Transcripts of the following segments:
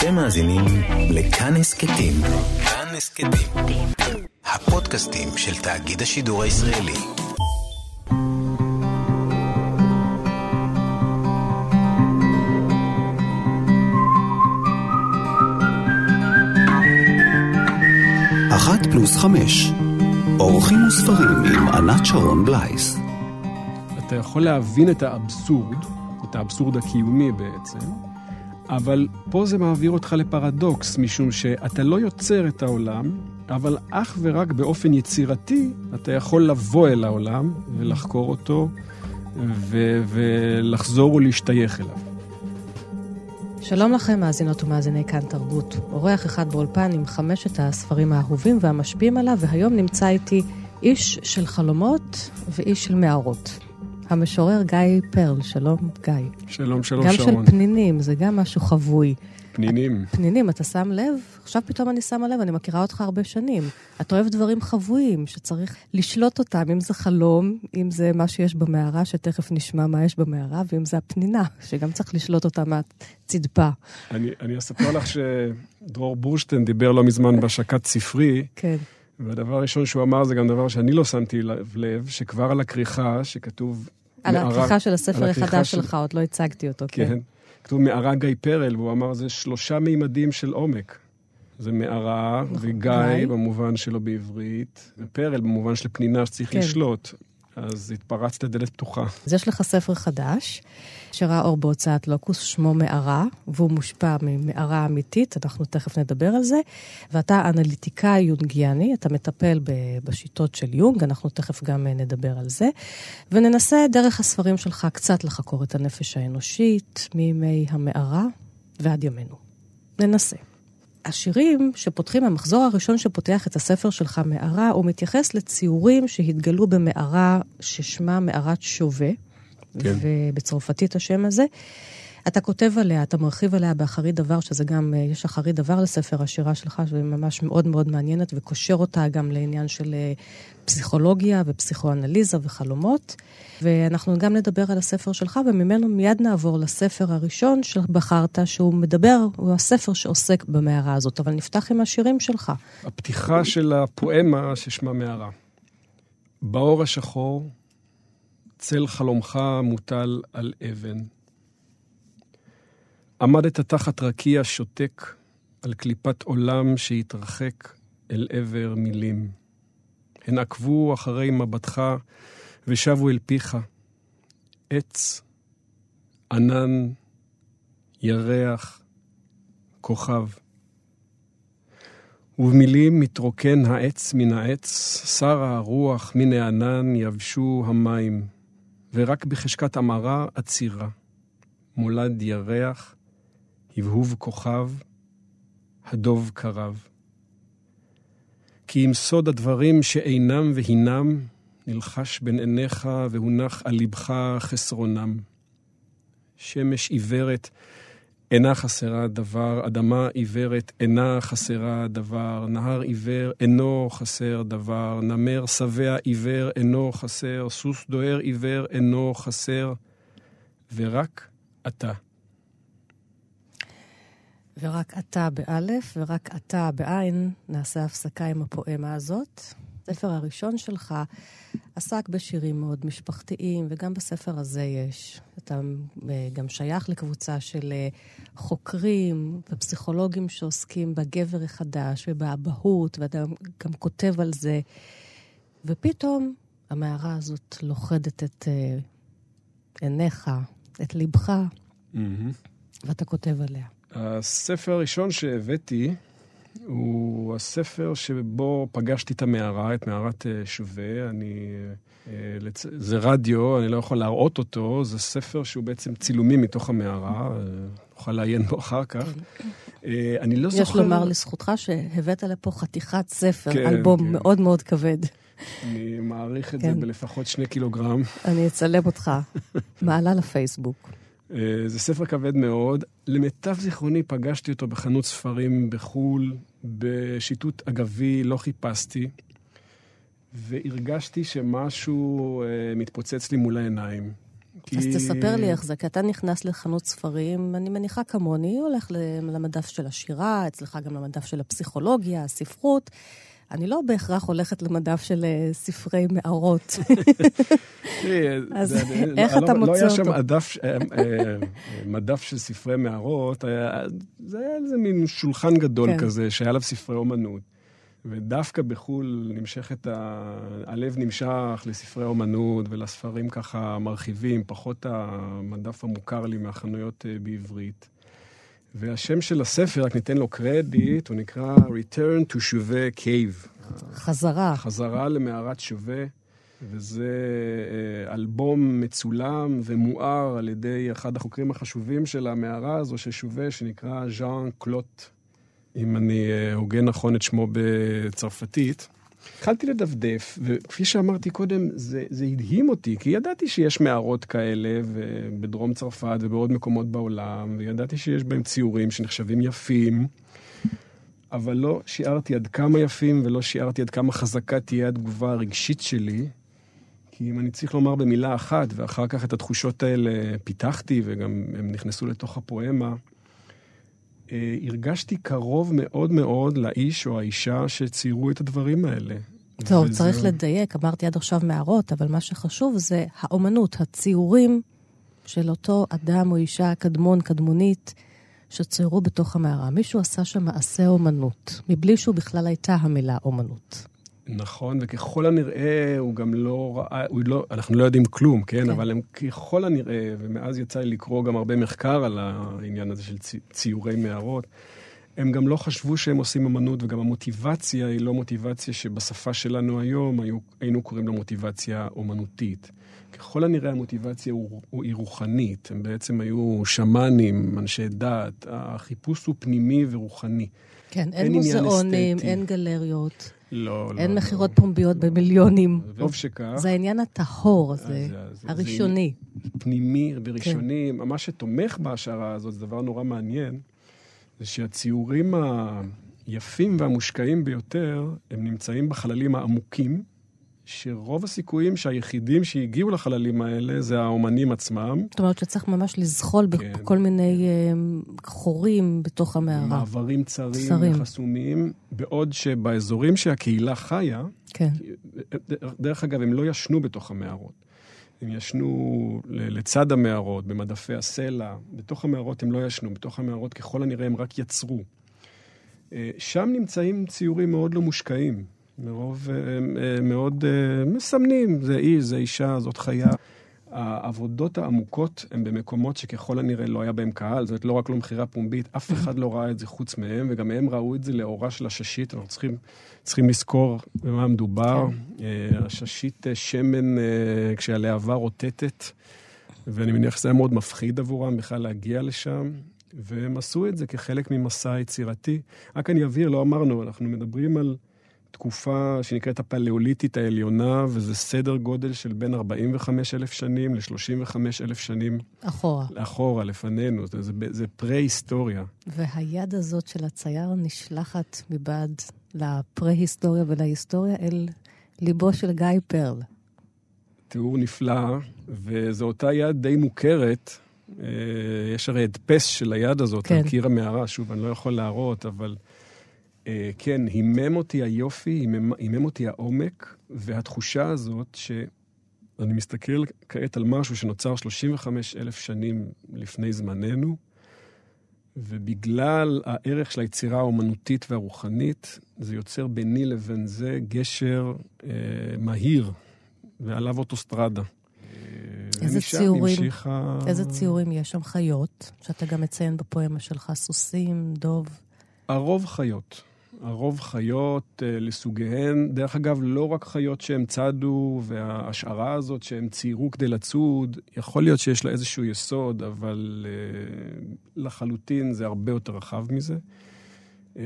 אתם מאזינים לכאן הסכתים. כאן הסכתים. הפודקאסטים של תאגיד השידור הישראלי. אחת פלוס חמש. אורחים וספרים עם ענת שרון בלייס. אתה יכול להבין את האבסורד, את האבסורד הקיומי בעצם, אבל פה זה מעביר אותך לפרדוקס, משום שאתה לא יוצר את העולם, אבל אך ורק באופן יצירתי אתה יכול לבוא אל העולם ולחקור אותו ו- ולחזור ולהשתייך אליו. שלום לכם, מאזינות ומאזיני כאן תרבות. אורח אחד באולפן עם חמשת הספרים האהובים והמשפיעים עליו, והיום נמצא איתי איש של חלומות ואיש של מערות. המשורר גיא פרל, שלום גיא. שלום, שלום, גם שרון. גם של פנינים, זה גם משהו חבוי. פנינים. פנינים, אתה שם לב? עכשיו פתאום אני שמה לב, אני מכירה אותך הרבה שנים. אתה אוהב דברים חבויים, שצריך לשלוט אותם, אם זה חלום, אם זה מה שיש במערה, שתכף נשמע מה יש במערה, ואם זה הפנינה, שגם צריך לשלוט אותה מהצדפה. אני, אני אספר לך שדרור בורשטיין דיבר לא מזמן בהשקת ספרי, כן. והדבר הראשון שהוא אמר זה גם דבר שאני לא שמתי לב, לב שכבר על הכריכה שכתוב... על הכריכה של הספר החדש של- שלך, עוד לא הצגתי אותו, כן. כן. כתוב מערה גיא פרל, והוא אמר, זה שלושה מימדים של עומק. זה מערה, נכון, וגיא גיא. במובן שלו בעברית, ופרל במובן של פנינה שצריך כן. לשלוט. אז התפרצת לדלת פתוחה. אז יש לך ספר חדש, שראה אור בהוצאת לוקוס, שמו מערה, והוא מושפע ממערה אמיתית, אנחנו תכף נדבר על זה. ואתה אנליטיקאי יונגיאני, אתה מטפל בשיטות של יונג, אנחנו תכף גם אה, נדבר על זה. וננסה דרך הספרים שלך קצת לחקור את הנפש האנושית, מימי המערה ועד ימינו. ננסה. השירים שפותחים, המחזור הראשון שפותח את הספר שלך, מערה, הוא מתייחס לציורים שהתגלו במערה ששמה מערת שווה, כן. ובצרפתית השם הזה. אתה כותב עליה, אתה מרחיב עליה באחרית דבר, שזה גם, אה, יש אחרית דבר לספר השירה שלך, שהיא ממש מאוד מאוד מעניינת, וקושר אותה גם לעניין של אה, פסיכולוגיה ופסיכואנליזה וחלומות. ואנחנו גם נדבר על הספר שלך, וממנו מיד נעבור לספר הראשון שבחרת, שהוא מדבר, הוא הספר שעוסק במערה הזאת, אבל נפתח עם השירים שלך. הפתיחה של הפואמה ששמה מערה. באור השחור, צל חלומך מוטל על אבן. עמדת תחת רקיע שותק על קליפת עולם שהתרחק אל עבר מילים. הן עקבו אחרי מבטך ושבו אל פיך. עץ, ענן, ירח, כוכב. ובמילים מתרוקן העץ מן העץ, שרה הרוח מן הענן יבשו המים, ורק בחשקת המרה עצירה. מולד ירח, הבהוב כוכב, הדוב קרב. כי אם סוד הדברים שאינם והינם, נלחש בין עיניך והונח על לבך חסרונם. שמש עיוורת, אינה חסרה דבר, אדמה עיוורת, אינה חסרה דבר, נהר עיוור, אינו חסר דבר, נמר שבע עיוור, אינו חסר, סוס דוהר עיוור, אינו חסר, ורק אתה. ורק אתה באלף ורק אתה בעין, נעשה הפסקה עם הפואמה הזאת. הספר הראשון שלך עסק בשירים מאוד משפחתיים, וגם בספר הזה יש. אתה אה, גם שייך לקבוצה של אה, חוקרים ופסיכולוגים שעוסקים בגבר החדש ובאבהות, ואתה גם כותב על זה. ופתאום המערה הזאת לוכדת את אה, עיניך, את ליבך, ואתה כותב עליה. הספר הראשון שהבאתי הוא הספר שבו פגשתי את המערה, את מערת אה, שווה. אני... אה. זה רדיו, אני לא יכול להראות אותו, זה ספר שהוא בעצם צילומים מתוך המערה, אה, נוכל לעיין בו אחר כך. אה, אני לא זוכר... יש לומר לזכותך שהבאת לפה חתיכת ספר, כן, אלבום כן. מאוד מאוד כבד. אני מעריך את כן. זה בלפחות שני קילוגרם. אני אצלם אותך, מעלה לפייסבוק. אה, זה ספר כבד מאוד. למיטב זיכרוני פגשתי אותו בחנות ספרים בחו"ל, בשיטוט אגבי, לא חיפשתי, והרגשתי שמשהו אה, מתפוצץ לי מול העיניים. כי... אז תספר לי איך זה, כי אתה נכנס לחנות ספרים, אני מניחה כמוני, הולך למדף של השירה, אצלך גם למדף של הפסיכולוגיה, הספרות. אני לא בהכרח הולכת למדף של אה, ספרי מערות. אז איך אתה מוצא אותו? לא היה שם אה, אה, מדף של ספרי מערות, זה היה איזה מין שולחן גדול כן. כזה, שהיה עליו ספרי אומנות. ודווקא בחו"ל נמשכת, ה... הלב נמשך לספרי אומנות ולספרים ככה מרחיבים, פחות המדף המוכר לי מהחנויות בעברית. והשם של הספר, רק ניתן לו קרדיט, הוא נקרא Return to Chauvet Cave. חזרה. חזרה למערת שובה, וזה אה, אלבום מצולם ומואר על ידי אחד החוקרים החשובים של המערה הזו של שובה, שנקרא ז'אן קלוט, אם אני אה, הוגה נכון את שמו בצרפתית. התחלתי לדפדף, וכפי שאמרתי קודם, זה, זה הדהים אותי, כי ידעתי שיש מערות כאלה בדרום צרפת ובעוד מקומות בעולם, וידעתי שיש בהם ציורים שנחשבים יפים, אבל לא שיערתי עד כמה יפים ולא שיערתי עד כמה חזקה תהיה התגובה הרגשית שלי. כי אם אני צריך לומר במילה אחת, ואחר כך את התחושות האלה פיתחתי, וגם הם נכנסו לתוך הפואמה, הרגשתי קרוב מאוד מאוד לאיש או האישה שציירו את הדברים האלה. טוב, וזה... צריך לדייק, אמרתי עד עכשיו מערות, אבל מה שחשוב זה האומנות, הציורים של אותו אדם או אישה קדמון, קדמונית, שציירו בתוך המערה. מישהו עשה שם מעשה אומנות, מבלי שהוא בכלל הייתה המילה אומנות. נכון, וככל הנראה הוא גם לא ראה, לא, אנחנו לא יודעים כלום, כן? כן? אבל הם ככל הנראה, ומאז יצא לי לקרוא גם הרבה מחקר על העניין הזה של ציורי מערות, הם גם לא חשבו שהם עושים אמנות, וגם המוטיבציה היא לא מוטיבציה שבשפה שלנו היום היו, היינו קוראים לה מוטיבציה אומנותית. ככל הנראה המוטיבציה הוא, הוא, היא רוחנית, הם בעצם היו שמאנים, אנשי דת, החיפוש הוא פנימי ורוחני. כן, אין, אין מוזיאונים, אין גלריות. לא, לא. אין לא. מכירות פומביות במיליונים. טוב שכך. זה העניין הטהור הזה, הראשוני. זה פנימי וראשוני. כן. מה שתומך בהשערה הזאת, זה דבר נורא מעניין, זה שהציורים היפים והמושקעים ביותר, הם נמצאים בחללים העמוקים, שרוב הסיכויים שהיחידים שהגיעו לחללים האלה זה האומנים עצמם. זאת אומרת שצריך ממש לזחול כן. בכל מיני uh, חורים בתוך המערה. מעברים צרים, צרים, חסומים, בעוד שבאזורים שהקהילה חיה, כן. דרך אגב, הם לא ישנו בתוך המערות. הם ישנו לצד המערות, במדפי הסלע. בתוך המערות הם לא ישנו, בתוך המערות ככל הנראה הם רק יצרו. אה, שם נמצאים ציורים מאוד לא מושקעים. מרוב אה, אה, מאוד אה, מסמנים, זה איש, זה אישה, זאת חיה. העבודות העמוקות הן במקומות שככל הנראה לא היה בהם קהל, זאת אומרת, לא רק לא מכירה פומבית, אף אחד לא ראה את זה חוץ מהם, וגם הם ראו את זה לאורה של הששית, אנחנו צריכים, צריכים לזכור במה מדובר. כן. הששית שמן כשהלהבה רוטטת, ואני מניח שזה היה מאוד מפחיד עבורם בכלל להגיע לשם. והם עשו את זה כחלק ממסע יצירתי. רק אני אבהיר, לא אמרנו, אנחנו מדברים על תקופה שנקראת הפלאוליטית העליונה, וזה סדר גודל של בין 45 אלף שנים ל-35 אלף שנים. אחורה. אחורה, לפנינו. זה, זה, זה פרה-היסטוריה. והיד הזאת של הצייר נשלחת מבעד לפרה-היסטוריה ולהיסטוריה אל ליבו של גיא פרל. תיאור נפלא, וזו אותה יד די מוכרת. אה, יש הרי הדפס של היד הזאת כן. על קיר המערה, שוב, אני לא יכול להראות, אבל... אה, כן, הימם אותי היופי, הימם, הימם אותי העומק, והתחושה הזאת שאני מסתכל כעת על משהו שנוצר 35 אלף שנים לפני זמננו, ובגלל הערך של היצירה האומנותית והרוחנית, זה יוצר ביני לבין זה גשר אה, מהיר, ועליו אוטוסטרדה. אה, איזה ציורים, המשיכה... איזה ציורים יש שם? חיות, שאתה גם מציין בפואמה שלך, סוסים, דוב. הרוב חיות. הרוב חיות uh, לסוגיהן. דרך אגב, לא רק חיות שהם צדו, וההשערה הזאת שהם ציירו כדי לצוד, יכול להיות שיש לה איזשהו יסוד, אבל uh, לחלוטין זה הרבה יותר רחב מזה. Uh,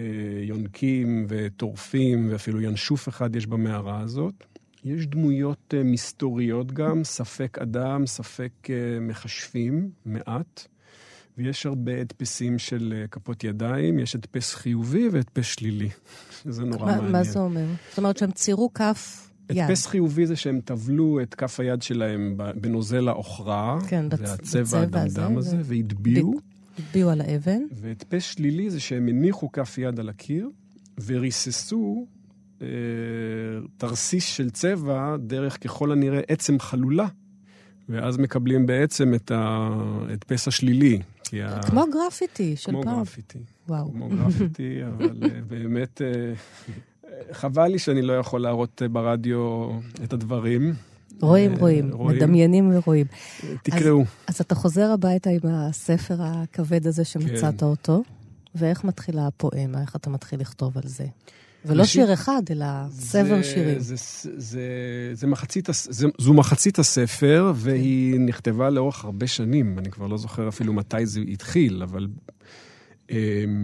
יונקים וטורפים, ואפילו ינשוף אחד יש במערה הזאת. יש דמויות מסתוריות גם, ספק אדם, ספק מכשפים, מעט. ויש הרבה הדפסים של אה, כפות ידיים, יש הדפס חיובי והדפס שלילי. זה נורא מה, מעניין. מה זה אומר? זאת אומרת שהם ציירו כף יד. הדפס חיובי זה שהם טבלו את כף היד שלהם בנוזל העוכרה, כן, בצ- והצבע הדמדם הזה, והטביעו. הטביעו על האבן. והדפס שלילי זה שהם הניחו כף יד על הקיר, וריססו אה, תרסיס של צבע דרך ככל הנראה עצם חלולה, ואז מקבלים בעצם את ההדפס השלילי. כי ה- כמו גרפיטי של כמו פעם. גרפיטי. וואו. כמו גרפיטי, אבל אה, באמת, אה, חבל לי שאני לא יכול להראות אה, ברדיו את הדברים. רואים, רואים, רואים. מדמיינים ורואים. תקראו. אז אתה חוזר הביתה עם הספר הכבד הזה שמצאת כן. אותו, ואיך מתחילה הפואמה? איך אתה מתחיל לכתוב על זה? ולא ראשית, שיר אחד, אלא סבר זה- שירים. זה, זה, זה מחצית, הס- זה, זו מחצית הספר, והיא נכתבה לאורך הרבה שנים. אני כבר לא זוכר אפילו מתי זה התחיל, אבל אמ,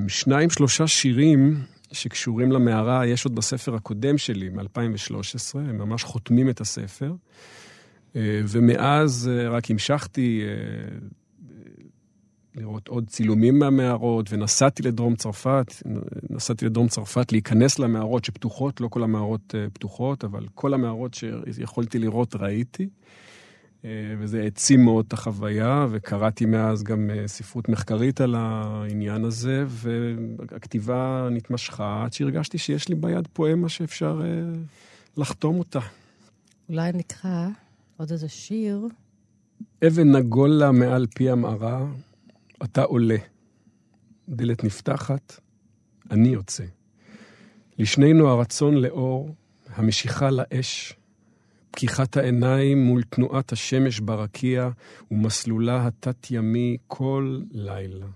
שניים, שלושה שירים שקשורים למערה, יש עוד בספר הקודם שלי, מ-2013, הם ממש חותמים את הספר. אה, ומאז אה, רק המשכתי אה, לראות עוד צילומים מהמערות, ונסעתי לדרום צרפת, נסעתי לדרום צרפת להיכנס למערות שפתוחות, לא כל המערות אה, פתוחות, אבל כל המערות שיכולתי לראות ראיתי, אה, וזה העצים מאוד את החוויה, וקראתי מאז גם אה, ספרות מחקרית על העניין הזה, והכתיבה נתמשכה עד שהרגשתי שיש לי ביד פואמה שאפשר לחתום אותה. אולי נקרא עוד איזה שיר. אבן נגולה מעל פי המערה, אתה עולה. דלת נפתחת, אני יוצא. לשנינו הרצון לאור, המשיכה לאש, פקיחת העיניים מול תנועת השמש ברקיע ומסלולה התת-ימי כל לילה.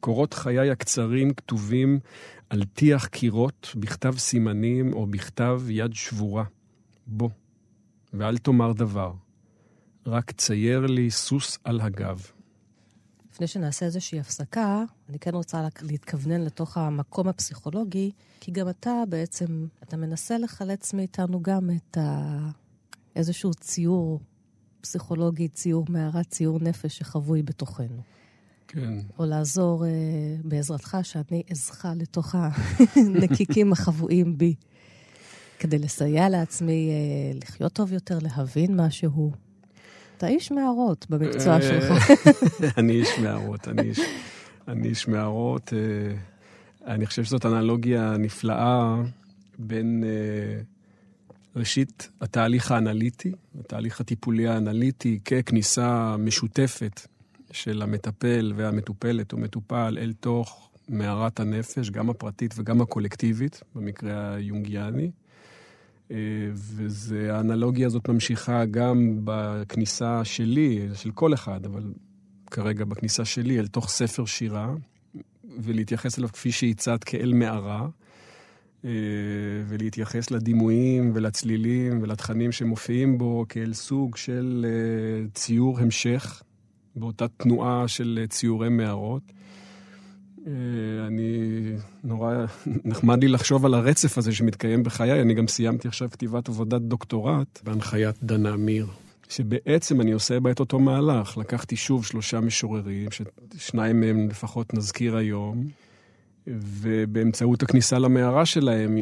קורות חיי הקצרים כתובים על טיח קירות, בכתב סימנים או בכתב יד שבורה. בוא, ואל תאמר דבר. רק צייר לי סוס על הגב. לפני שנעשה איזושהי הפסקה, אני כן רוצה לה- להתכוונן לתוך המקום הפסיכולוגי, כי גם אתה בעצם, אתה מנסה לחלץ מאיתנו גם את ה... איזשהו ציור פסיכולוגי, ציור מערה, ציור נפש שחבוי בתוכנו. כן. או לעזור אה, בעזרתך שאני אזכה לתוך הנקיקים החבויים בי, כדי לסייע לעצמי אה, לחיות טוב יותר, להבין משהו. אתה איש מערות במקצוע אה, שלך. אני איש מערות, אני איש, אני איש מערות. אה, אני חושב שזאת אנלוגיה נפלאה בין אה, ראשית התהליך האנליטי, התהליך הטיפולי האנליטי ככניסה משותפת של המטפל והמטופלת או מטופל אל תוך מערת הנפש, גם הפרטית וגם הקולקטיבית, במקרה היונגיאני. אה, והאנלוגיה הזאת ממשיכה גם בכניסה שלי, של כל אחד, אבל כרגע בכניסה שלי, אל תוך ספר שירה, ולהתייחס אליו כפי שהצעת כאל מערה, אה, ולהתייחס לדימויים ולצלילים ולתכנים שמופיעים בו כאל סוג של אה, ציור המשך, באותה תנועה של ציורי מערות. אה, אני, נורא נחמד לי לחשוב על הרצף הזה שמתקיים בחיי. אני גם סיימתי עכשיו כתיבת עבודת דוקטורט בהנחיית דנה אמיר, שבעצם אני עושה בה את אותו מהלך. לקחתי שוב שלושה משוררים, ששניים מהם לפחות נזכיר היום, ובאמצעות הכניסה למערה שלהם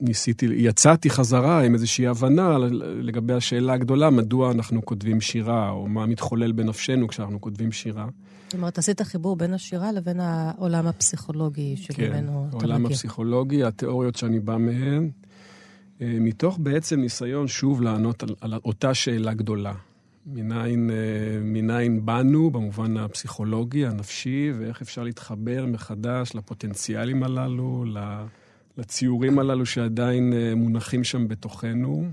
ניסיתי, יצאתי חזרה עם איזושהי הבנה לגבי השאלה הגדולה, מדוע אנחנו כותבים שירה, או מה מתחולל בנפשנו כשאנחנו כותבים שירה. זאת אומרת, עשית חיבור בין השירה לבין העולם הפסיכולוגי שממנו אתה כן, העולם מגיע. הפסיכולוגי, התיאוריות שאני בא מהן, אה, מתוך בעצם ניסיון שוב לענות על, על אותה שאלה גדולה. מניין, אה, מניין באנו במובן הפסיכולוגי, הנפשי, ואיך אפשר להתחבר מחדש לפוטנציאלים הללו, לציורים הללו שעדיין אה, מונחים שם בתוכנו.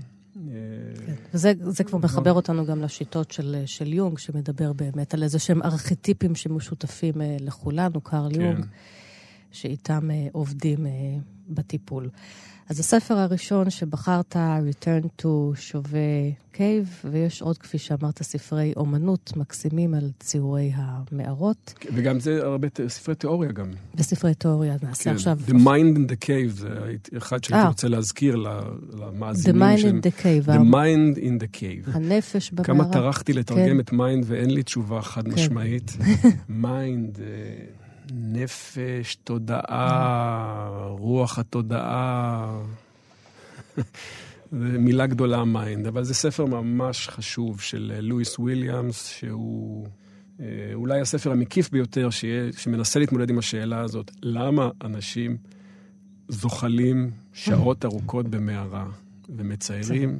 אה, כן. וזה זה כבר מחבר אותנו גם לשיטות של, של יונג, שמדבר באמת על איזה שהם ארכיטיפים שמשותפים אה, לכולנו, קארל כן. יונג, שאיתם אה, עובדים אה, בטיפול. אז הספר הראשון שבחרת, Return to שווה קייב, ויש עוד, כפי שאמרת, ספרי אומנות מקסימים על ציורי המערות, וגם זה הרבה ספרי תיאוריה גם. וספרי תיאוריה. נעשה כן. עכשיו... The Mind in the Cave, זה אחד שהייתי אה. רוצה להזכיר ל- The למאזינים. Mind שהם- in the Cave, The Mind in the Cave. הנפש במערה. כמה טרחתי לתרגם כן. את mind ואין לי תשובה חד משמעית. mind, אה, נפש, תודעה, רוח התודעה. זה מילה גדולה mind, אבל זה ספר ממש חשוב של אה, לואיס וויליאמס, שהוא אה, אולי הספר המקיף ביותר שיה, שמנסה להתמודד עם השאלה הזאת, למה אנשים זוחלים שעות ארוכות במערה ומציירים?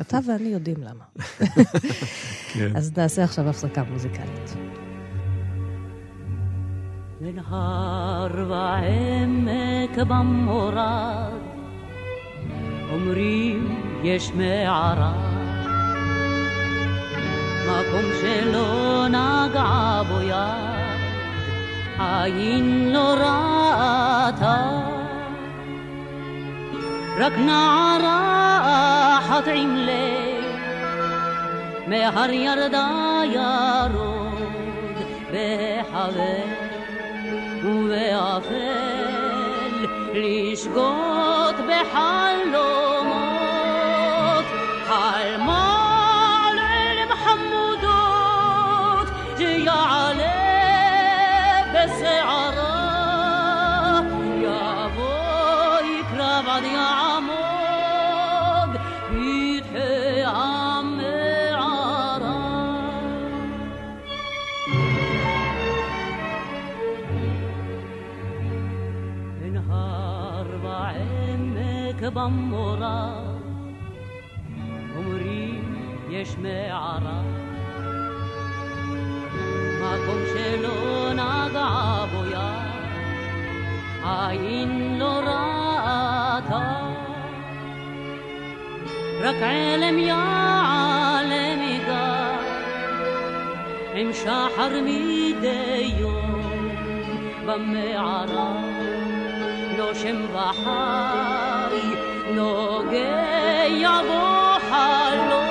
אתה ואני יודעים למה. כן. אז נעשה עכשיו הפסקה מוזיקלית. בין הר ועמק במורד, אומרים יש מערה, מקום שלא נגעה בו יד, עין לא ראתה, רק נערה אחת עם לב, מהר ירדה ירוד בחבר. ובאפל לשגות בחלומות מערה, מקום שלא נגעה בו יד, עין לא ראתה, רק עלם יעלה מגר, עם שחר מדי יום במערה, נושם וחי נוגע בו חלום,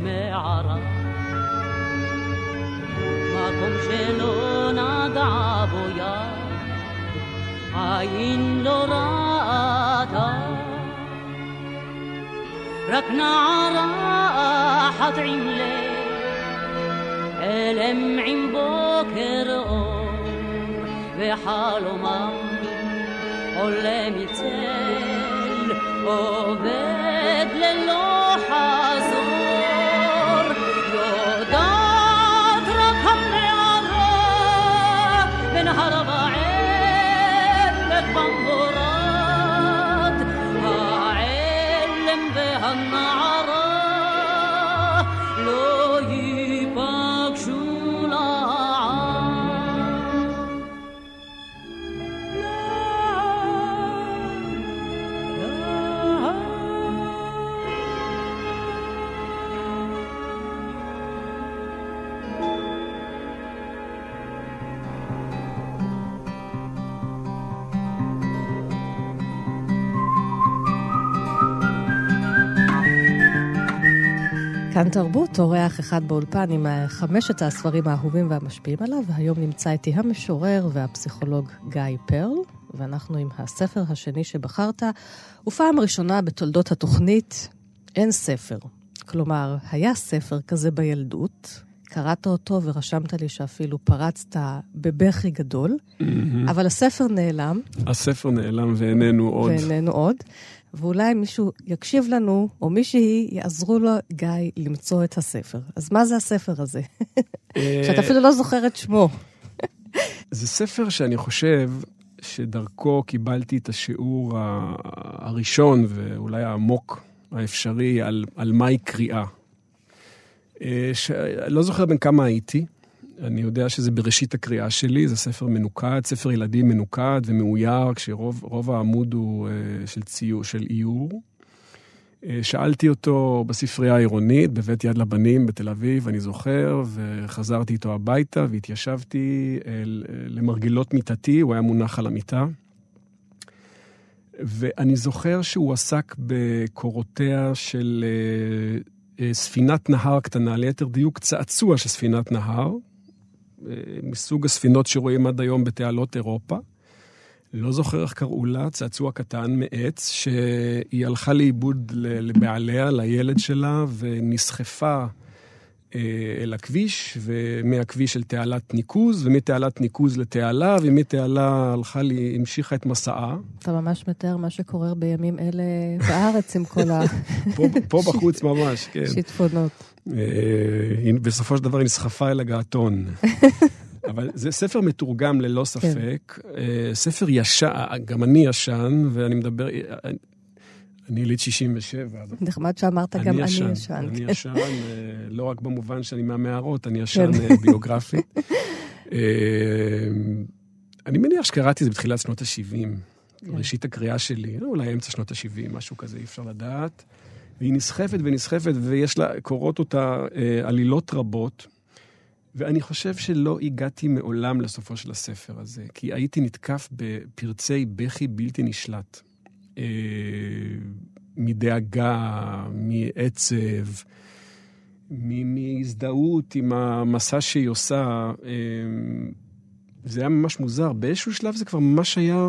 מערה, מקום שלא נגעה בו יד, עין לא ראתה, רק נערה אחת עם לב, אלם עם בוקר אור. וחלומם עולה מצל, עובד כאן תרבות, אורח אחד באולפן עם חמשת הספרים האהובים והמשפיעים עליו, והיום נמצא איתי המשורר והפסיכולוג גיא פרל, ואנחנו עם הספר השני שבחרת, ופעם ראשונה בתולדות התוכנית אין ספר. כלומר, היה ספר כזה בילדות, קראת אותו ורשמת לי שאפילו פרצת בבכי גדול, אבל הספר נעלם. הספר נעלם ואיננו עוד. ואיננו עוד. ואולי מישהו יקשיב לנו, או מישהי יעזרו לו, גיא, למצוא את הספר. אז מה זה הספר הזה? שאתה אפילו לא זוכר את שמו. זה ספר שאני חושב שדרכו קיבלתי את השיעור הראשון ואולי העמוק האפשרי על, על מהי קריאה. לא זוכר בין כמה הייתי, אני יודע שזה בראשית הקריאה שלי, זה ספר מנוקד, ספר ילדים מנוקד ומאויר, כשרוב העמוד הוא של ציור, של איור. שאלתי אותו בספרייה העירונית, בבית יד לבנים בתל אביב, אני זוכר, וחזרתי איתו הביתה והתיישבתי למרגלות מיטתי, הוא היה מונח על המיטה. ואני זוכר שהוא עסק בקורותיה של אה, אה, ספינת נהר קטנה, ליתר דיוק צעצוע של ספינת נהר, אה, מסוג הספינות שרואים עד היום בתעלות אירופה. לא זוכר איך קראו לה, צעצוע קטן מעץ, שהיא הלכה לאיבוד לבעליה, לילד שלה, ונסחפה אה, אל הכביש, ומהכביש אל תעלת ניקוז, ומתעלת ניקוז לתעלה, ומתעלה הלכה לי, המשיכה את מסעה. אתה ממש מתאר מה שקורה בימים אלה בארץ עם כל ה... פה, פה בחוץ ממש, כן. שיטפונות. אה, בסופו של דבר היא נסחפה אל הגעתון. אבל זה ספר מתורגם ללא. ספק, כן. ספר ישן, גם אני ישן, ואני מדבר, אני יליד 67. נחמד שאמרת גם אני ישן. אני כן. ישן, אה, לא רק במובן שאני מהמערות, אני ישן כן. ביוגרפית. אני מניח שקראתי את זה בתחילת שנות ה-70, כן. ראשית הקריאה שלי, אולי אמצע שנות ה-70, משהו כזה, אי אפשר לדעת. והיא נסחפת ונסחפת, ויש לה, קורות אותה עלילות רבות. ואני חושב שלא הגעתי מעולם לסופו של הספר הזה, כי הייתי נתקף בפרצי בכי בלתי נשלט. אה, מדאגה, מעצב, מהזדהות עם המסע שהיא עושה. אה, זה היה ממש מוזר. באיזשהו שלב זה כבר ממש היה...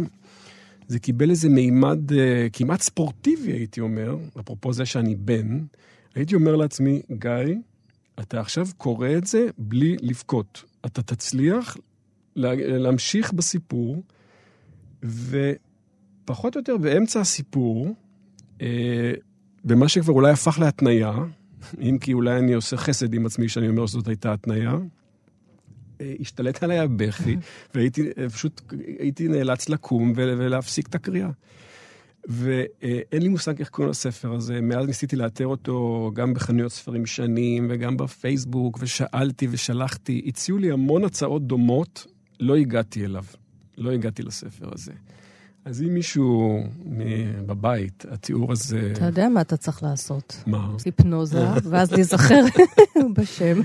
זה קיבל איזה מימד אה, כמעט ספורטיבי, הייתי אומר, אפרופו זה שאני בן. הייתי אומר לעצמי, גיא, אתה עכשיו קורא את זה בלי לבכות. אתה תצליח להמשיך בסיפור, ופחות או יותר באמצע הסיפור, אה, במה שכבר אולי הפך להתניה, אם כי אולי אני עושה חסד עם עצמי שאני אומר שזאת הייתה התניה, השתלט עליי הבכי, והייתי פשוט, הייתי נאלץ לקום ולהפסיק את הקריאה. ואין לי מושג איך קוראים לספר הזה. מאז ניסיתי לאתר אותו גם בחנויות ספרים שנים וגם בפייסבוק, ושאלתי ושלחתי. הציעו לי המון הצעות דומות, לא הגעתי אליו. לא הגעתי לספר הזה. אז אם מישהו בבית, התיאור הזה... אתה יודע מה אתה צריך לעשות. מה? היפנוזה, ואז להיזכר בשם.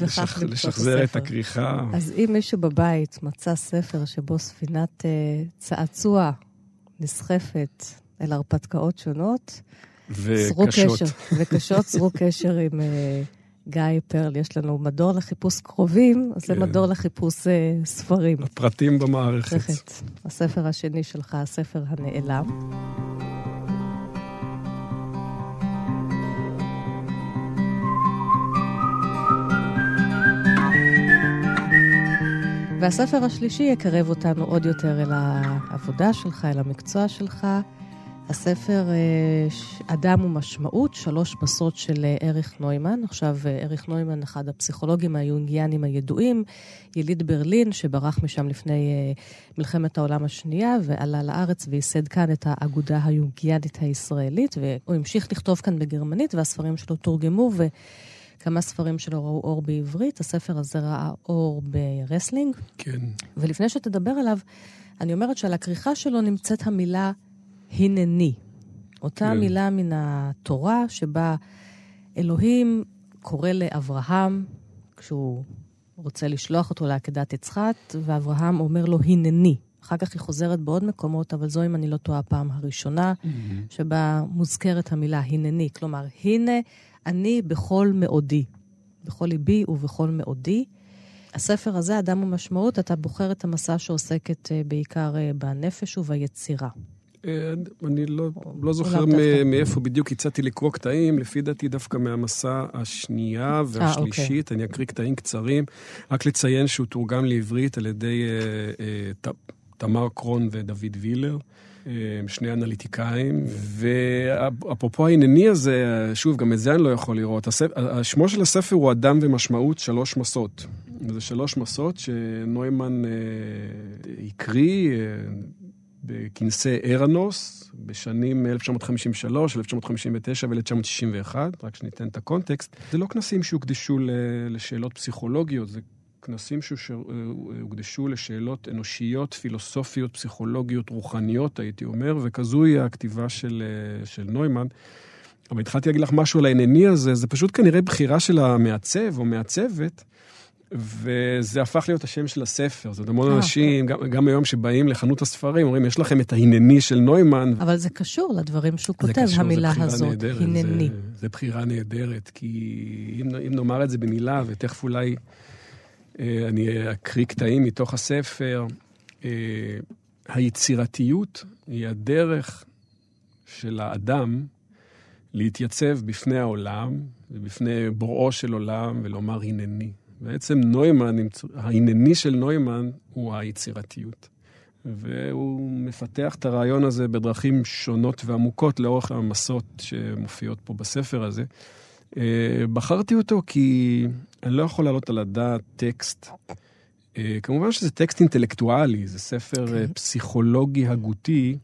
לשחזר את הכריכה. אז אם מישהו בבית מצא ספר שבו ספינת אה, צעצוע נסחפת אל הרפתקאות שונות. וקשות. וקשות, זרו קשר עם uh, גיא פרל. יש לנו מדור לחיפוש קרובים, אז כן. זה מדור לחיפוש uh, ספרים. הפרטים במערכת. הספר השני שלך, הספר הנעלם. והספר השלישי יקרב אותנו עוד יותר אל העבודה שלך, אל המקצוע שלך. הספר אה, אדם ומשמעות, שלוש מסות של אה, אריך נוימן. עכשיו, אה, אריך נוימן, אחד הפסיכולוגים היונגיאנים הידועים, יליד ברלין, שברח משם לפני מלחמת העולם השנייה, ועלה לארץ וייסד כאן את האגודה היונגיאנית הישראלית, והוא המשיך לכתוב כאן בגרמנית, והספרים שלו תורגמו, ו... כמה ספרים שלו ראו אור בעברית, הספר הזה ראה אור ברסלינג. כן. ולפני שתדבר עליו, אני אומרת שעל הכריכה שלו נמצאת המילה הנני. אותה כן. מילה מן התורה שבה אלוהים קורא לאברהם כשהוא רוצה לשלוח אותו לעקדת יצחק, ואברהם אומר לו הנני. אחר כך היא חוזרת בעוד מקומות, אבל זו, אם אני לא טועה, הפעם הראשונה mm-hmm. שבה מוזכרת המילה הנני. כלומר, הנה אני בכל מאודי, בכל ליבי ובכל מאודי. הספר הזה, אדם ומשמעות, אתה בוחר את המסע שעוסקת אה, בעיקר אה, בנפש וביצירה. אה, אני לא, לא זוכר מאיפה בדיוק הצעתי לקרוא קטעים, לפי דעתי דווקא מהמסע השנייה והשלישית. אוקיי. אני אקריא קטעים קצרים. רק לציין שהוא תורגם לעברית על ידי תמר קרון ודוד וילר. הם שני אנליטיקאים, ואפרופו הענייני הזה, שוב, גם את זה אני לא יכול לראות. שמו של הספר הוא אדם ומשמעות שלוש מסות. זה שלוש מסות שנוימן אה, הקריא אה, בכנסי ארנוס בשנים 1953, 1959 ו-1961, רק שניתן את הקונטקסט. זה לא כנסים שהוקדשו לשאלות פסיכולוגיות, זה כנסים שהוקדשו לשאלות אנושיות, פילוסופיות, פסיכולוגיות, רוחניות, הייתי אומר, וכזוהי הכתיבה של, של נוימן. אבל התחלתי להגיד לך משהו על הענייני הזה, זה פשוט כנראה בחירה של המעצב או מעצבת וזה הפך להיות השם של הספר. זאת אומרת, המון אה, אנשים, גם, גם היום שבאים לחנות הספרים, אומרים, יש לכם את ההינני של נוימן. אבל זה קשור לדברים שהוא כותב, קשור, המילה הזאת, נהדרת, הנני. זה, זה בחירה נהדרת, כי אם, אם נאמר את זה במילה, ותכף אולי אה, אני אקריא קטעים מתוך הספר, אה, היצירתיות היא הדרך של האדם להתייצב בפני העולם ובפני בוראו של עולם ולומר הנני. בעצם נוימן, ההנני של נוימן הוא היצירתיות. והוא מפתח את הרעיון הזה בדרכים שונות ועמוקות לאורך המסות שמופיעות פה בספר הזה. אה, בחרתי אותו כי אני לא יכול להעלות על הדעת טקסט. אה, כמובן שזה טקסט אינטלקטואלי, זה ספר כן. פסיכולוגי הגותי,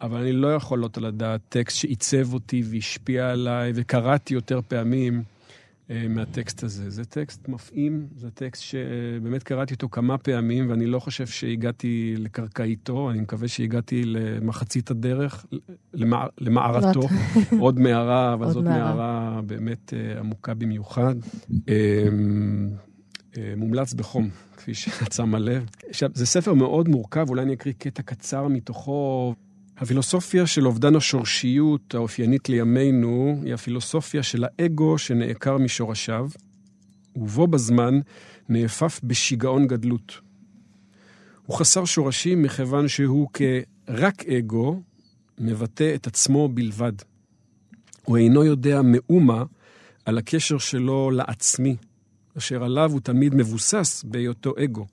אבל אני לא יכול להעלות על הדעת טקסט שעיצב אותי והשפיע עליי, וקראתי יותר פעמים מהטקסט הזה. זה טקסט מפעים, זה טקסט שבאמת קראתי אותו כמה פעמים, ואני לא חושב שהגעתי לקרקעיתו, אני מקווה שהגעתי למחצית הדרך, למע... למערתו. עוד מערה, אבל עוד זאת מערה. מערה באמת אה, עמוקה במיוחד. אה, אה, מומלץ בחום, כפי שאת שמה לב. עכשיו, זה ספר מאוד מורכב, אולי אני אקריא קטע קצר מתוכו. הפילוסופיה של אובדן השורשיות האופיינית לימינו היא הפילוסופיה של האגו שנעקר משורשיו, ובו בזמן נאפף בשיגעון גדלות. הוא חסר שורשים מכיוון שהוא כרק אגו מבטא את עצמו בלבד. הוא אינו יודע מאומה על הקשר שלו לעצמי, אשר עליו הוא תמיד מבוסס בהיותו אגו.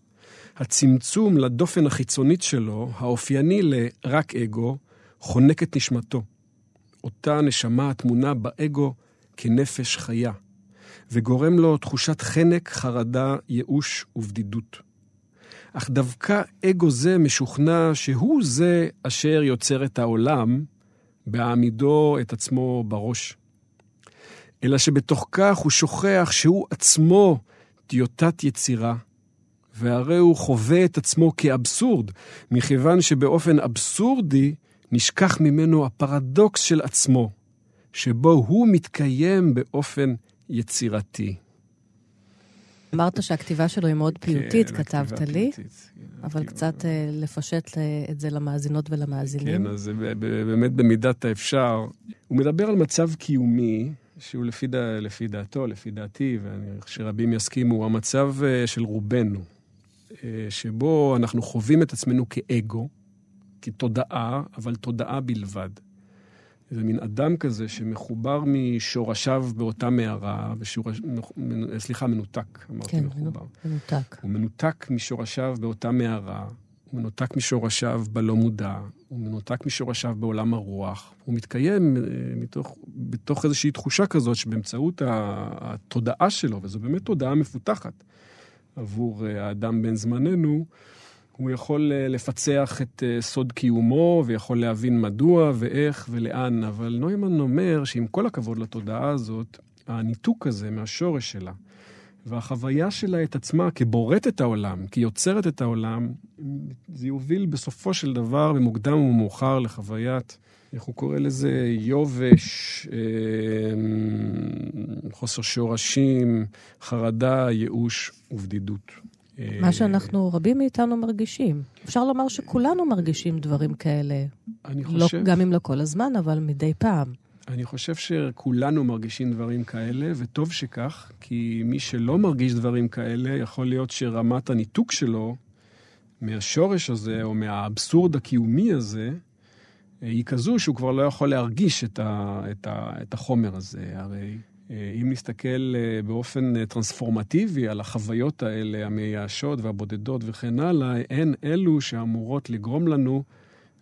הצמצום לדופן החיצונית שלו, האופייני לרק אגו, חונק את נשמתו. אותה נשמה הטמונה באגו כנפש חיה, וגורם לו תחושת חנק, חרדה, ייאוש ובדידות. אך דווקא אגו זה משוכנע שהוא זה אשר יוצר את העולם, בהעמידו את עצמו בראש. אלא שבתוך כך הוא שוכח שהוא עצמו טיוטת יצירה, והרי הוא חווה את עצמו כאבסורד, מכיוון שבאופן אבסורדי נשכח ממנו הפרדוקס של עצמו, שבו הוא מתקיים באופן יצירתי. אמרת שהכתיבה שלו היא מאוד פיוטית, כן, כתבת לי, פיוטית, כן, אבל הכתיבה- קצת אה, לפשט אה, את זה למאזינות ולמאזינים. כן, אז באמת במידת האפשר. הוא מדבר על מצב קיומי, שהוא לפי, דע, לפי דעתו, לפי דעתי, ואני חושב שרבים יסכימו, הוא המצב אה, של רובנו, שבו אנחנו חווים את עצמנו כאגו, כתודעה, אבל תודעה בלבד. זה מין אדם כזה שמחובר משורשיו באותה מערה, ושורש... מנ- סליחה, מנותק, אמרתי כן, מחובר. מנותק. הוא מנותק משורשיו באותה מערה, הוא מנותק משורשיו בלא מודע, הוא מנותק משורשיו בעולם הרוח. הוא מתקיים אה, מתוך, בתוך איזושהי תחושה כזאת שבאמצעות התודעה שלו, וזו באמת תודעה מפותחת עבור אה, האדם בן זמננו, הוא יכול אה, לפצח את אה, סוד קיומו ויכול להבין מדוע ואיך ולאן, אבל נוימן אומר שעם כל הכבוד לתודעה הזאת, הניתוק הזה מהשורש שלה, והחוויה שלה את עצמה כבוראת העולם, כיוצרת את העולם, זה יוביל בסופו של דבר, במוקדם ומאוחר, לחוויית, איך הוא קורא לזה, יובש, אה, חוסר שורשים, חרדה, ייאוש ובדידות. אה, מה שאנחנו, רבים מאיתנו מרגישים. אפשר לומר שכולנו מרגישים דברים כאלה. אני לא, חושב, גם אם לא כל הזמן, אבל מדי פעם. אני חושב שכולנו מרגישים דברים כאלה, וטוב שכך, כי מי שלא מרגיש דברים כאלה, יכול להיות שרמת הניתוק שלו מהשורש הזה, או מהאבסורד הקיומי הזה, היא כזו שהוא כבר לא יכול להרגיש את, ה, את, ה, את החומר הזה. הרי אה, אם נסתכל אה, באופן אה, טרנספורמטיבי על החוויות האלה, המייאשות והבודדות וכן הלאה, הן אלו שאמורות לגרום לנו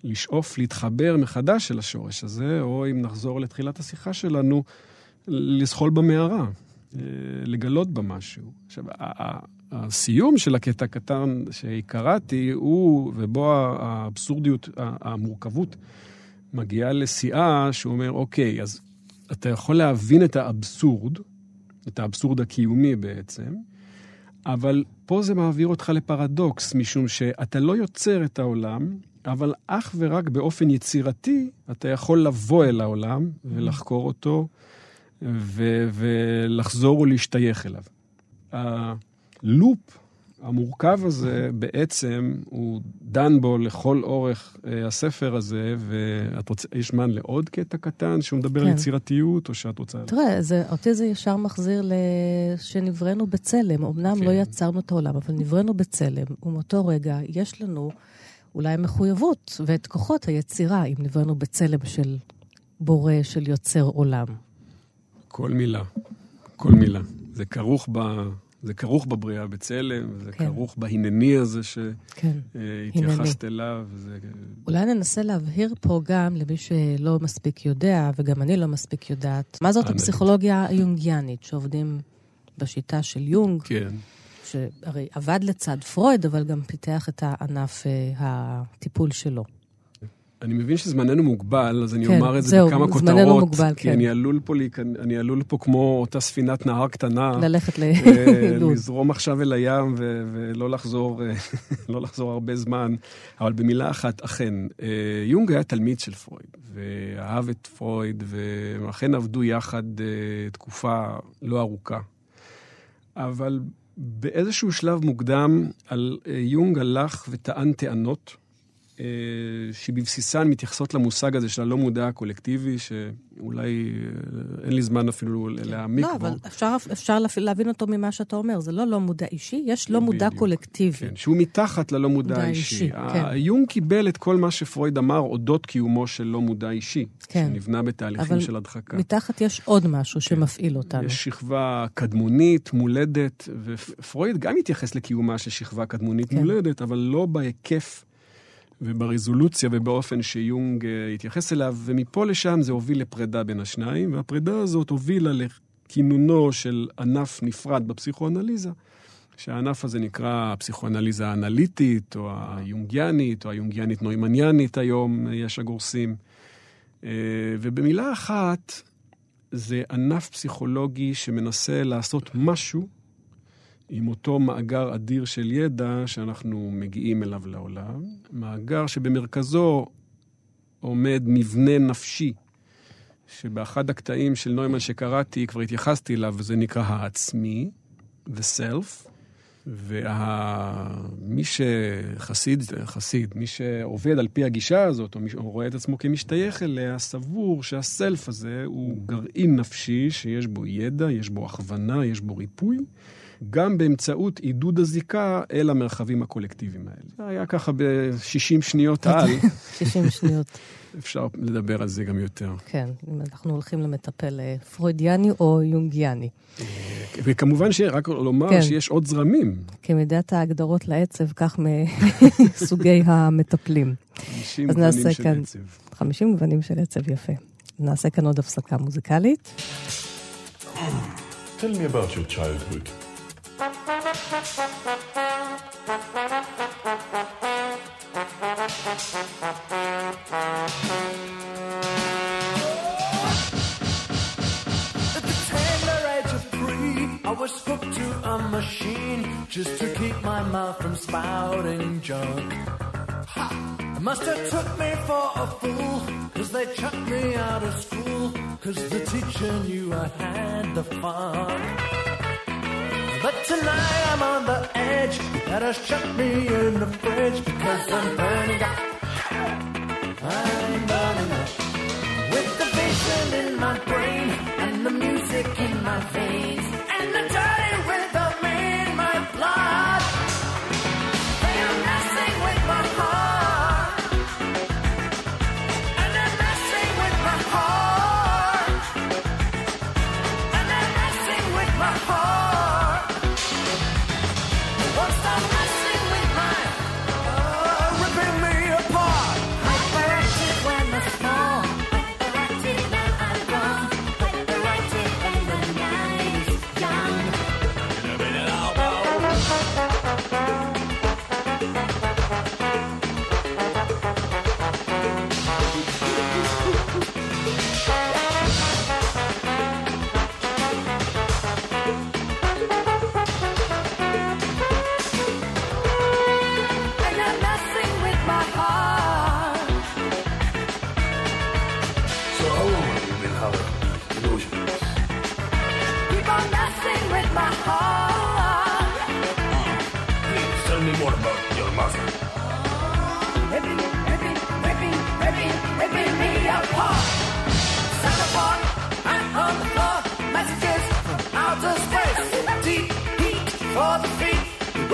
לשאוף להתחבר מחדש אל השורש הזה, או אם נחזור לתחילת השיחה שלנו, לזחול במערה, לגלות בה משהו. עכשיו, הסיום של הקטע הקטן שקראתי הוא, ובו האבסורדיות, המורכבות, מגיעה לשיאה, שהוא אומר, אוקיי, אז אתה יכול להבין את האבסורד, את האבסורד הקיומי בעצם, אבל פה זה מעביר אותך לפרדוקס, משום שאתה לא יוצר את העולם, אבל אך ורק באופן יצירתי אתה יכול לבוא אל העולם ולחקור אותו ו- ולחזור ולהשתייך אליו. הלופ המורכב הזה, בעצם, הוא דן בו לכל אורך אה, הספר הזה, ואת רוצה, יש זמן לעוד קטע קטן שהוא מדבר כן. על יצירתיות, או שאת רוצה... תראה, זה, אותי זה ישר מחזיר ל... שנבראנו בצלם. אמנם כן. לא יצרנו את העולם, אבל נבראנו בצלם, ומאותו רגע יש לנו אולי מחויבות ואת כוחות היצירה, אם נבראנו בצלם של בורא, של יוצר עולם. כל מילה, כל מילה. זה כרוך ב... זה כרוך בבריאה בצלם, זה כן. כרוך בהנני הזה כן. שהתייחסת אליו. זה... אולי ננסה להבהיר פה גם למי שלא מספיק יודע, וגם אני לא מספיק יודעת, מה זאת אנא. הפסיכולוגיה היונגיאנית, שעובדים בשיטה של יונג, כן. שהרי עבד לצד פרויד, אבל גם פיתח את הענף אה, הטיפול שלו. אני מבין שזמננו מוגבל, אז אני כן, אומר את זה זהו, בכמה זמננו כותרות. מוגבל, כי כן. אני עלול פה, אני עלול פה כמו אותה ספינת נהר קטנה. ללכת אה, לאילוד. לזרום עכשיו אל הים ו- ולא לחזור, אה, לא לחזור הרבה זמן. אבל במילה אחת, אכן, אה, יונג היה תלמיד של פרויד, ואהב את פרויד, ואכן עבדו יחד אה, תקופה לא ארוכה. אבל באיזשהו שלב מוקדם, על, אה, יונג הלך וטען טענות. אה, שבבסיסן מתייחסות למושג הזה של הלא מודע הקולקטיבי, שאולי אה, אין לי זמן אפילו להעמיק לא, בו. אבל אפשר, אפשר להבין אותו ממה שאתה אומר. זה לא לא מודע אישי, יש לא מודע בדיוק. קולקטיבי. כן, שהוא מתחת ללא מודע מודע האישי. אישי, כן. יונג קיבל את כל מה שפרויד אמר אודות קיומו של לא מודע אישי, כן. שנבנה בתהליכים אבל של הדחקה. מתחת יש עוד משהו שמפעיל אותנו. יש שכבה קדמונית, מולדת, ופרויד גם התייחס לקיומה של שכבה קדמונית כן. מולדת, אבל לא בהיקף וברזולוציה ובאופן שיונג אה, התייחס אליו, ומפה לשם זה הוביל לפרידה בין השניים, והפרידה הזאת הובילה לכינונו של ענף נפרד בפסיכואנליזה, שהענף הזה נקרא הפסיכואנליזה האנליטית, או היונגיאנית, או היונגיאנית נוימניאנית היום, אה, יש הגורסים. אה, ובמילה אחת, זה ענף פסיכולוגי שמנסה לעשות משהו עם אותו מאגר אדיר של ידע שאנחנו מגיעים אליו לעולם. מאגר שבמרכזו עומד מבנה נפשי, שבאחד הקטעים של נוימן שקראתי, כבר התייחסתי אליו, וזה נקרא העצמי, the self, ומי שחסיד, חסיד, מי שעובד על פי הגישה הזאת, או, מי, או רואה את עצמו כמשתייך אליה, סבור שהסלף הזה הוא גרעין נפשי שיש בו ידע, יש בו הכוונה, יש בו ריפוי, גם באמצעות עידוד הזיקה אל המרחבים הקולקטיביים האלה. זה היה ככה ב-60 שניות על, 60 שניות. אפשר לדבר על זה גם יותר. כן, אם אנחנו הולכים למטפל אה, פרוידיאני או יונגיאני. וכמובן שרק לומר כן. שיש עוד זרמים. כמידת ההגדרות לעצב, כך מסוגי המטפלים. 50 אז גוונים של כאן- עצב. 50 גוונים של עצב יפה. נעשה כאן עוד הפסקה מוזיקלית. Tell me about your childhood. Just to keep my mouth from spouting junk. Must have took me for a fool, cause they chucked me out of school, cause the teacher knew I had the fun. Tonight I'm on the edge, has shut me in the fridge, because I'm burning up. I'm burning up. With the vision in my brain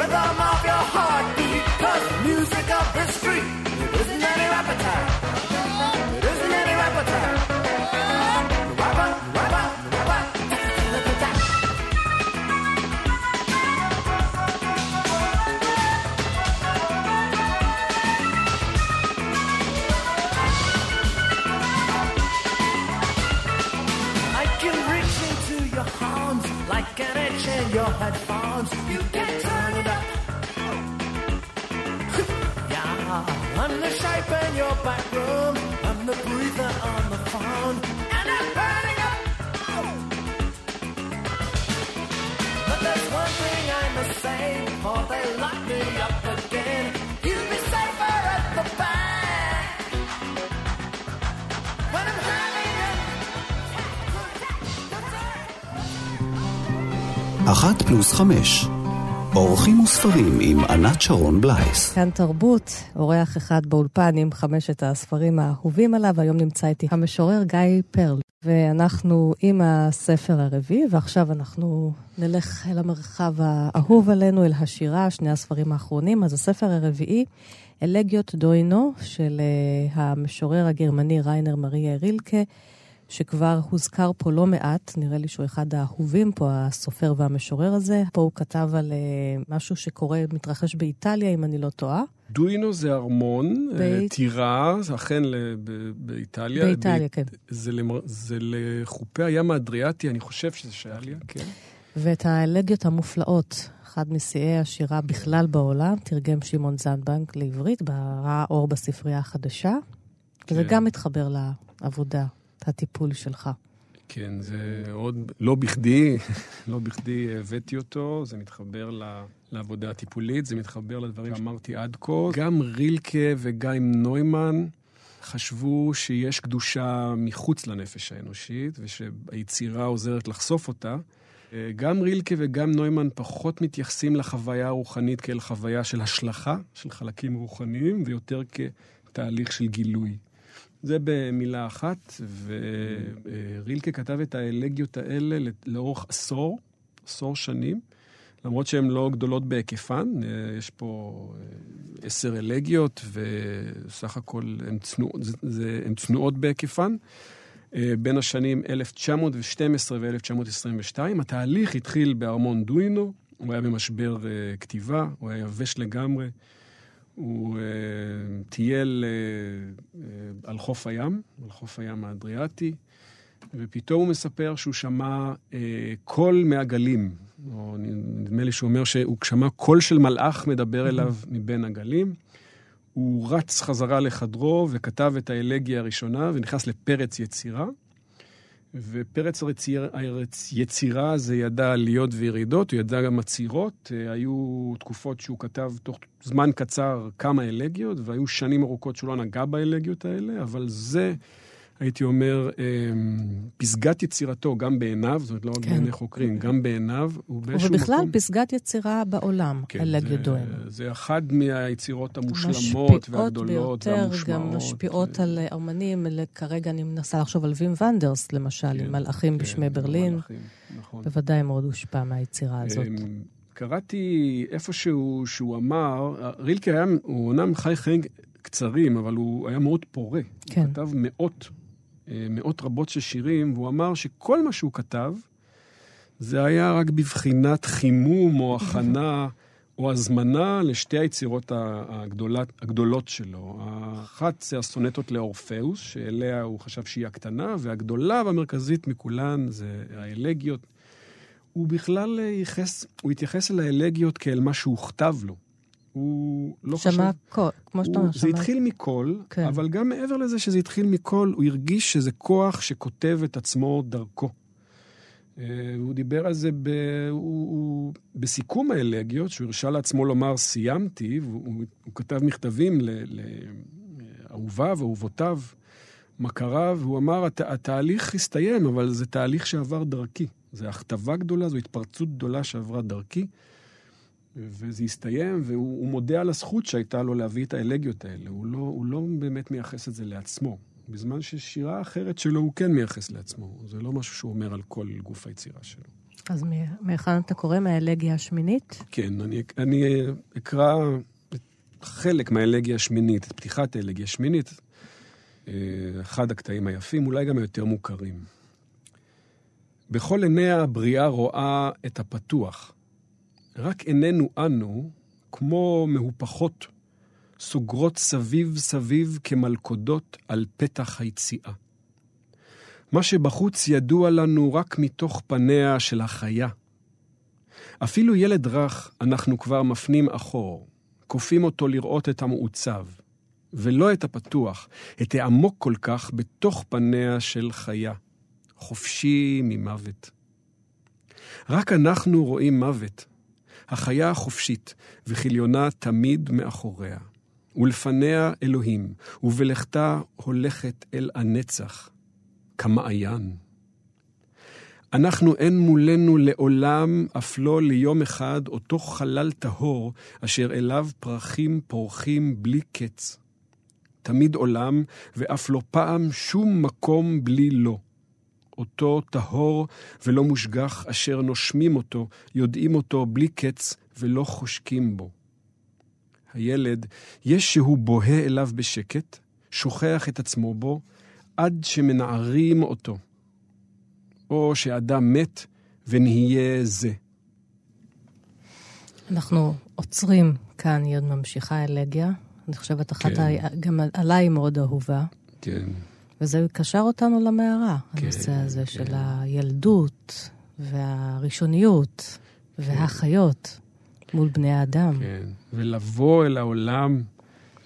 the rhythm of your heartbeat. Cause music of the אחת פלוס חמש. אורחים וספרים עם ענת שרון בלייס. כאן תרבות, אורח אחד באולפן עם חמשת הספרים האהובים עליו, היום נמצא איתי המשורר גיא פרל. ואנחנו עם הספר הרביעי, ועכשיו אנחנו נלך אל המרחב האהוב עלינו, אל השירה, שני הספרים האחרונים. אז הספר הרביעי, אלגיות דוינו, של uh, המשורר הגרמני ריינר מריה רילקה, שכבר הוזכר פה לא מעט, נראה לי שהוא אחד האהובים פה, הסופר והמשורר הזה. פה הוא כתב על uh, משהו שקורה, מתרחש באיטליה, אם אני לא טועה. דוינו זה ארמון, אה, טירה, זה אכן ל- ב- באיטליה. באיטליה, ב- כן. זה למר- זה לחופי הים האדריאטי, אני חושב שזה שאליה, כן. ואת האלגיות המופלאות, אחד משיאי השירה בכלל בעולם, תרגם שמעון זנדבנק לעברית, ראה אור בספרייה החדשה, וזה כן. גם מתחבר לעבודה, הטיפול שלך. כן, זה עוד, לא בכדי, לא בכדי הבאתי אותו, זה מתחבר ל- לעבודה הטיפולית, זה מתחבר לדברים שאמרתי עד כה. גם רילקה וגיא נוימן חשבו שיש קדושה מחוץ לנפש האנושית, ושהיצירה עוזרת לחשוף אותה. גם רילקה וגם נוימן פחות מתייחסים לחוויה הרוחנית כאל חוויה של השלכה של חלקים רוחניים, ויותר כתהליך של גילוי. זה במילה אחת, ורילקה כתב את האלגיות האלה לאורך עשור, עשור שנים, למרות שהן לא גדולות בהיקפן, אה, יש פה אה, עשר אלגיות, וסך הכל הן הן צנועות בהיקפן. אה, בין השנים 1912 ו-1922. התהליך התחיל בארמון דוינו, הוא היה במשבר כתיבה, הוא היה יבש לגמרי. הוא אה, טייל אה, אה, על חוף הים, על חוף הים האדריאטי, ופתאום הוא מספר שהוא שמע קול מהגלים. או נדמה לי שהוא אומר שהוא שמע קול של מלאך מדבר אליו מבין הגלים. הוא רץ חזרה לחדרו וכתב את האלגיה הראשונה ונכנס לפרץ יצירה. ופרץ הרציר, היצירה זה ידע עליות וירידות, הוא ידע גם עצירות. אה, היו תקופות שהוא כתב תוך זמן קצר כמה אלגיות, והיו שנים ארוכות שהוא לא נגע באלגיות האלה, אבל זה, הייתי אומר, אה, פסגת יצירתו, גם בעיניו, זאת אומרת, לא רק כן. בעיני חוקרים, גם בעיניו, הוא באיזשהו ובכלל, מקום... פסגת יצירה בעולם, כן, אלגיות זה- דוינו. זה אחד מהיצירות המושלמות והגדולות ביותר, והמושמעות. גם משפיעות על אומנים. אלה- כרגע אני מנסה לחשוב על וים ונדרס, למשל, כן, עם מלאכים כן, בשמי ברלין. מלאכים, נכון. בוודאי מאוד הושפע מהיצירה הזאת. אמ, קראתי איפשהו שהוא אמר, רילקה היה, הוא אומנם חי חיים קצרים, אבל הוא היה מאוד פורה. כן. הוא כתב מאות, מאות רבות של שירים, והוא אמר שכל מה שהוא כתב, זה היה רק בבחינת חימום או הכנה או הזמנה לשתי היצירות הגדולת, הגדולות שלו. האחת זה הסונטות לאורפאוס, שאליה הוא חשב שהיא הקטנה, והגדולה והמרכזית מכולן זה האלגיות. הוא בכלל ייחס, הוא התייחס אל האלגיות כאל מה שהוכתב לו. הוא לא חשב... שמע קול, כמו שאתה הוא, אומר, זה שמע... התחיל מקול, כן. אבל גם מעבר לזה שזה התחיל מקול, הוא הרגיש שזה כוח שכותב את עצמו דרכו. אה, הוא דיבר על זה ב, הוא, הוא, בסיכום האלגיות, שהוא הרשה לעצמו לומר סיימתי, והוא הוא, הוא כתב מכתבים לאהוביו, אהובותיו, מכריו, והוא אמר, הת, התהליך הסתיים, אבל זה תהליך שעבר דרכי. זו הכתבה גדולה, זו התפרצות גדולה שעברה דרכי. וזה הסתיים, והוא הוא מודה על הזכות שהייתה לו להביא את האלגיות האלה. הוא לא, הוא לא באמת מייחס את זה לעצמו. בזמן ששירה אחרת שלו הוא כן מייחס לעצמו. זה לא משהו שהוא אומר על כל גוף היצירה שלו. אז מהיכן אתה קורא? מהאלגיה השמינית? כן, אני, אני אקרא חלק מהאלגיה השמינית, את פתיחת האלגיה השמינית, אה, אחד הקטעים היפים, אולי גם היותר מוכרים. בכל עיניה הבריאה רואה את הפתוח. רק עינינו אנו, כמו מהופכות, סוגרות סביב סביב כמלכודות על פתח היציאה. מה שבחוץ ידוע לנו רק מתוך פניה של החיה. אפילו ילד רך אנחנו כבר מפנים אחור, כופים אותו לראות את המעוצב, ולא את הפתוח, את העמוק כל כך בתוך פניה של חיה, חופשי ממוות. רק אנחנו רואים מוות, החיה החופשית, וכליונה תמיד מאחוריה. ולפניה אלוהים, ובלכתה הולכת אל הנצח, כמעיין. אנחנו אין מולנו לעולם, אף לא ליום אחד, אותו חלל טהור, אשר אליו פרחים פורחים בלי קץ. תמיד עולם, ואף לא פעם שום מקום בלי לא. אותו טהור ולא מושגח, אשר נושמים אותו, יודעים אותו בלי קץ, ולא חושקים בו. הילד, יש שהוא בוהה אליו בשקט, שוכח את עצמו בו, עד שמנערים אותו. או שאדם מת ונהיה זה. אנחנו עוצרים כאן, היא עוד ממשיכה אלגיה. אני חושבת אחת, כן. ה... גם עליי מאוד אהובה. כן. וזה קשר אותנו למערה, כן, הנושא הזה כן. של הילדות והראשוניות והחיות מול בני האדם. כן. ולבוא אל העולם,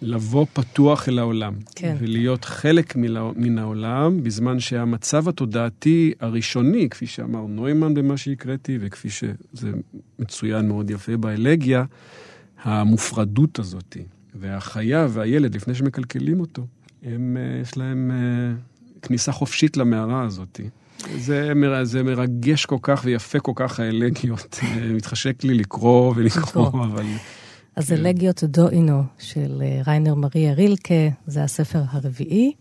לבוא פתוח אל העולם. כן. ולהיות חלק מן העולם, בזמן שהמצב התודעתי הראשוני, כפי שאמר נוימן במה שהקראתי, וכפי שזה מצוין מאוד יפה באלגיה, המופרדות הזאת, והחיה והילד, לפני שמקלקלים אותו, הם, אה, יש להם אה, כניסה חופשית למערה הזאת. זה, מר- זה מרגש כל כך ויפה כל כך האלגיות. אה, מתחשק לי לקרוא ולקרוא, לקרוא. אבל... אז כן. אלגיות דואינו של ריינר מריה רילקה, זה הספר הרביעי,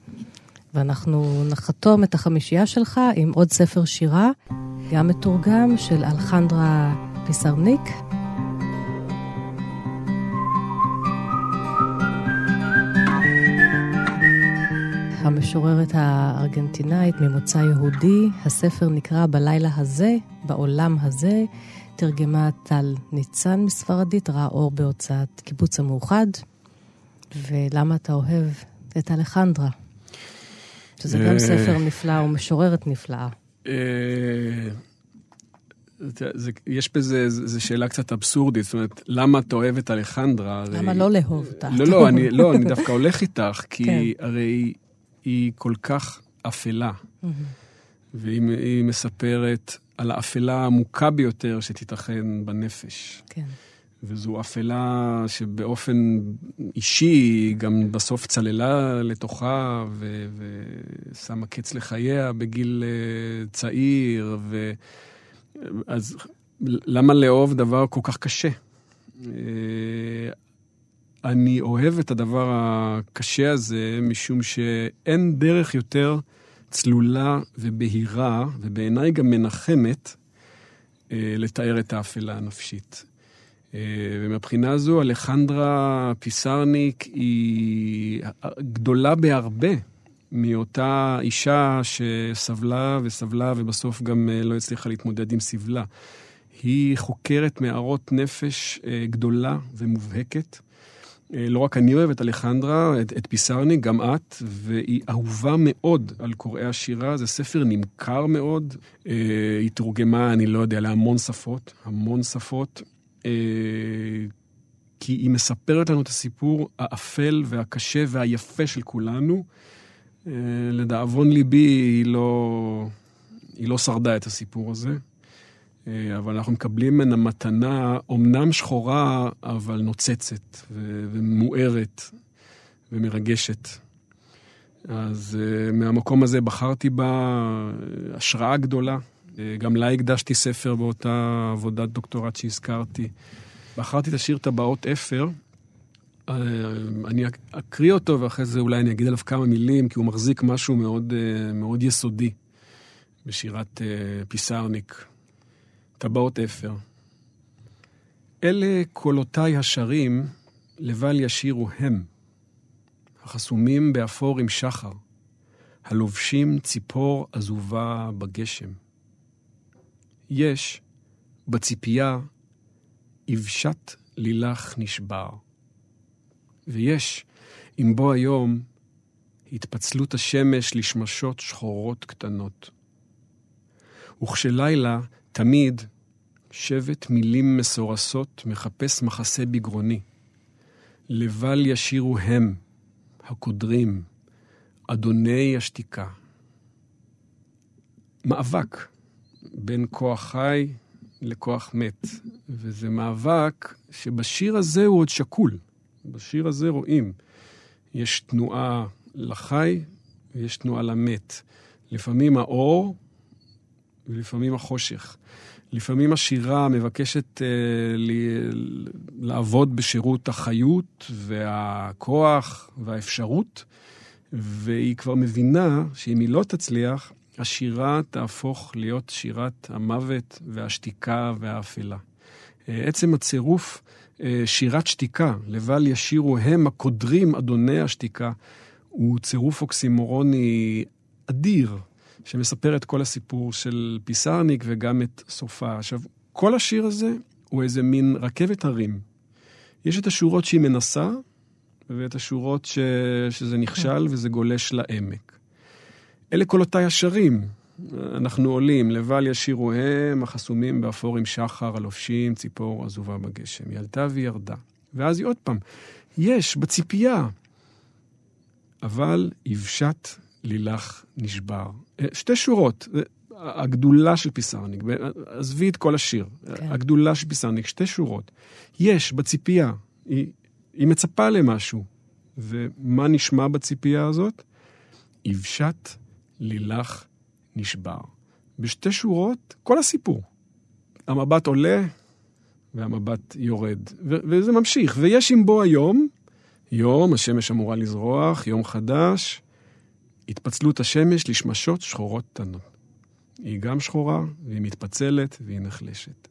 ואנחנו נחתום את החמישייה שלך עם עוד ספר שירה, גם מתורגם של אלחנדרה פיסרניק. המשוררת הארגנטינאית ממוצא יהודי, הספר נקרא בלילה הזה, בעולם הזה, תרגמה טל ניצן מספרדית, ראה אור בהוצאת קיבוץ המאוחד. ולמה אתה אוהב את אלחנדרה? שזה גם אה. ספר נפלא ומשוררת נפלאה. אה, יש בזה, זו שאלה קצת אבסורדית, זאת אומרת, למה את אלחנדרה? הרי- למה לא לאהוב אותה? לא, לא, אני, לא, אני דווקא הולך איתך, כי כן. הרי היא כל כך אפלה, והיא היא מספרת על האפלה העמוקה ביותר שתיתכן בנפש. כן. וזו אפלה שבאופן אישי גם בסוף צללה לתוכה ו- ושמה קץ לחייה בגיל אה, צעיר, ו... אז למה לאהוב דבר כל כך קשה? אני אוהב את הדבר הקשה הזה משום שאין דרך יותר צלולה ובהירה, ובעיניי גם מנחמת, אה, לתאר את האפלה הנפשית. אה, ומבחינה זו, אלחנדרה פיסרניק היא גדולה בהרבה מאותה אישה שסבלה וסבלה ובסוף גם אה, לא הצליחה להתמודד עם סבלה. היא חוקרת מערות נפש גדולה ומובהקת. אה, לא רק אני אוהב את אלחנדרה, את, את פיסרניק, גם את, והיא אהובה מאוד על קוראי השירה. זה ספר נמכר מאוד. אה, היא תורגמה, אני לא יודע, להמון שפות, המון שפות. אה, כי היא מספרת לנו את הסיפור האפל והקשה והיפה של כולנו. אה, לדאבון ליבי, היא לא, היא לא שרדה את הסיפור הזה. אה, אבל אנחנו מקבלים ממנה מתנה, אומנם שחורה, אבל נוצצת ו- ומוארת ומרגשת. אז אה, מהמקום הזה בחרתי בה אה, השראה גדולה. גם לה הקדשתי ספר באותה עבודת דוקטורט שהזכרתי. בחרתי את השיר טבעות אפר. אני אקריא אותו ואחרי זה אולי אני אגיד עליו כמה מילים, כי הוא מחזיק משהו מאוד, מאוד יסודי בשירת פיסרניק. טבעות אפר. אלה קולותיי השרים, לבל ישירו הם, החסומים באפור עם שחר, הלובשים ציפור עזובה בגשם. יש בציפייה אבשת לילך נשבר. ויש, עם בוא היום, התפצלות השמש לשמשות שחורות קטנות. וכשלילה, תמיד, שבט מילים מסורסות מחפש מחסה בגרוני. לבל ישירו הם, הקודרים, אדוני השתיקה. מאבק בין כוח חי לכוח מת, וזה מאבק שבשיר הזה הוא עוד שקול. בשיר הזה רואים, יש תנועה לחי ויש תנועה למת. לפעמים האור ולפעמים החושך. לפעמים השירה מבקשת אה, ל- לעבוד בשירות החיות והכוח והאפשרות, והיא כבר מבינה שאם היא לא תצליח, השירה תהפוך להיות שירת המוות והשתיקה והאפלה. אה, עצם הצירוף אה, שירת שתיקה, לבל ישירו הם הקודרים אדוני השתיקה, הוא צירוף אוקסימורוני אדיר, שמספר את כל הסיפור של פיסרניק וגם את סופה. עכשיו, כל השיר הזה הוא איזה מין רכבת הרים. יש את השורות שהיא מנסה, ואת השורות ש... שזה נכשל וזה גולש לעמק. אלה קולותיי השרים. אנחנו עולים, לבל ישירו הם, החסומים באפור עם שחר, הלובשים ציפור עזובה בגשם. היא עלתה וירדה. ואז היא עוד פעם, יש, בציפייה. אבל יבשת לילך נשבר. שתי שורות, הגדולה של פיסרניק, עזבי את כל השיר, כן. הגדולה של פיסרניק, שתי שורות. יש, בציפייה, היא, היא מצפה למשהו. ומה נשמע בציפייה הזאת? יבשת לילך נשבר. בשתי שורות, כל הסיפור. המבט עולה והמבט יורד. ו- וזה ממשיך. ויש עם בו היום, יום, השמש אמורה לזרוח, יום חדש, התפצלות השמש לשמשות שחורות קטנות. היא גם שחורה, והיא מתפצלת, והיא נחלשת.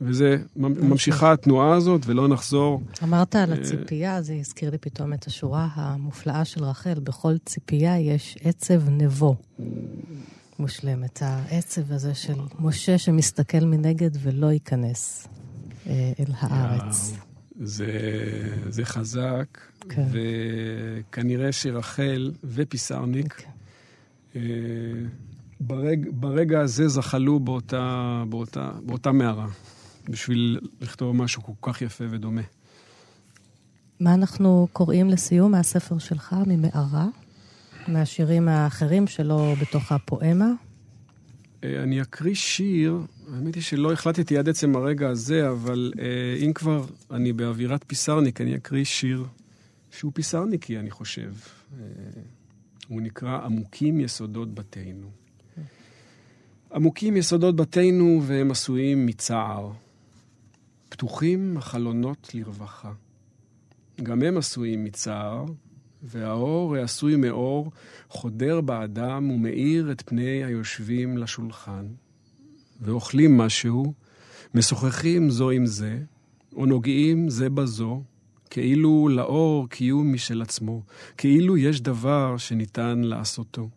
וזה, ממשיכה התנועה הזאת, ולא נחזור. אמרת על הציפייה, זה הזכיר לי פתאום את השורה המופלאה של רחל, בכל ציפייה יש עצב נבו. מושלמת, העצב הזה של משה שמסתכל מנגד ולא ייכנס אה, אל הארץ. זה, זה חזק, כן. וכנראה שרחל ופיסרניק, כן. אה, ברג, ברגע הזה זחלו באותה, באותה, באותה מערה, בשביל לכתוב משהו כל כך יפה ודומה. מה אנחנו קוראים לסיום מהספר שלך, ממערה? מהשירים האחרים שלו בתוך הפואמה? אה, אני אקריא שיר, האמת היא שלא החלטתי עד עצם הרגע הזה, אבל אה, אם כבר אני באווירת פיסרניק, אני אקריא שיר שהוא פיסרניקי, אני חושב. אה, הוא נקרא עמוקים יסודות בתינו. עמוקים יסודות בתינו והם עשויים מצער. פתוחים החלונות לרווחה. גם הם עשויים מצער, והאור העשוי מאור חודר באדם ומאיר את פני היושבים לשולחן. ואוכלים משהו, משוחחים זו עם זה, או נוגעים זה בזו, כאילו לאור קיום משל עצמו, כאילו יש דבר שניתן לעשותו.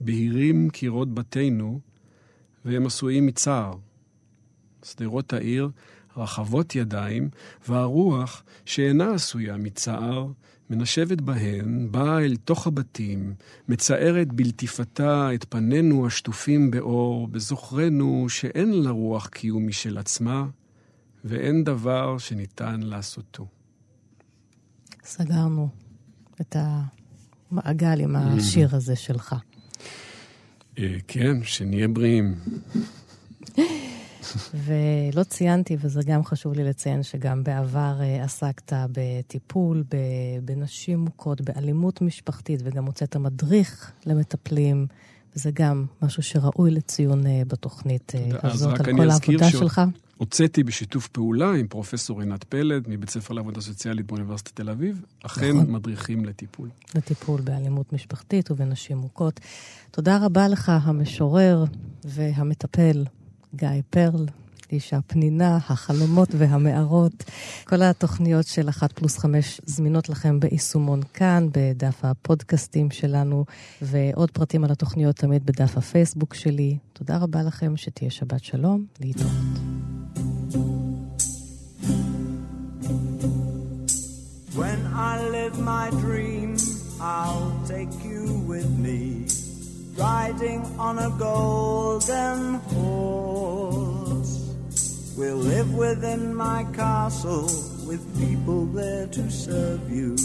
בהירים קירות בתינו, והם עשויים מצער. שדרות העיר רחבות ידיים, והרוח, שאינה עשויה מצער, מנשבת בהן, באה אל תוך הבתים, מצערת בלטיפתה את פנינו השטופים באור, בזוכרנו שאין לרוח קיום משל עצמה, ואין דבר שניתן לעשותו. סגרנו את המעגל עם השיר הזה שלך. אה, כן, שנהיה בריאים. ולא ציינתי, וזה גם חשוב לי לציין, שגם בעבר uh, עסקת בטיפול בנשים מוכות, באלימות משפחתית, וגם הוצאת מדריך למטפלים, וזה גם משהו שראוי לציון uh, בתוכנית uh, הזאת, על כל העבודה. שלך. הוצאתי בשיתוף פעולה עם פרופסור עינת פלד מבית ספר לעבודה סוציאלית באוניברסיטת תל אביב, אכן נכון. מדריכים לטיפול. לטיפול באלימות משפחתית ובנשים מוכות. תודה רבה לך, המשורר והמטפל גיא פרל. איש הפנינה, החלומות והמערות. כל התוכניות של אחת פלוס חמש זמינות לכם ביישומון כאן, בדף הפודקאסטים שלנו, ועוד פרטים על התוכניות תמיד בדף הפייסבוק שלי. תודה רבה לכם, שתהיה שבת שלום, להתראות. When I live my dream, I'll take you with me, riding on a golden horse. We'll live within my castle with people there to serve you,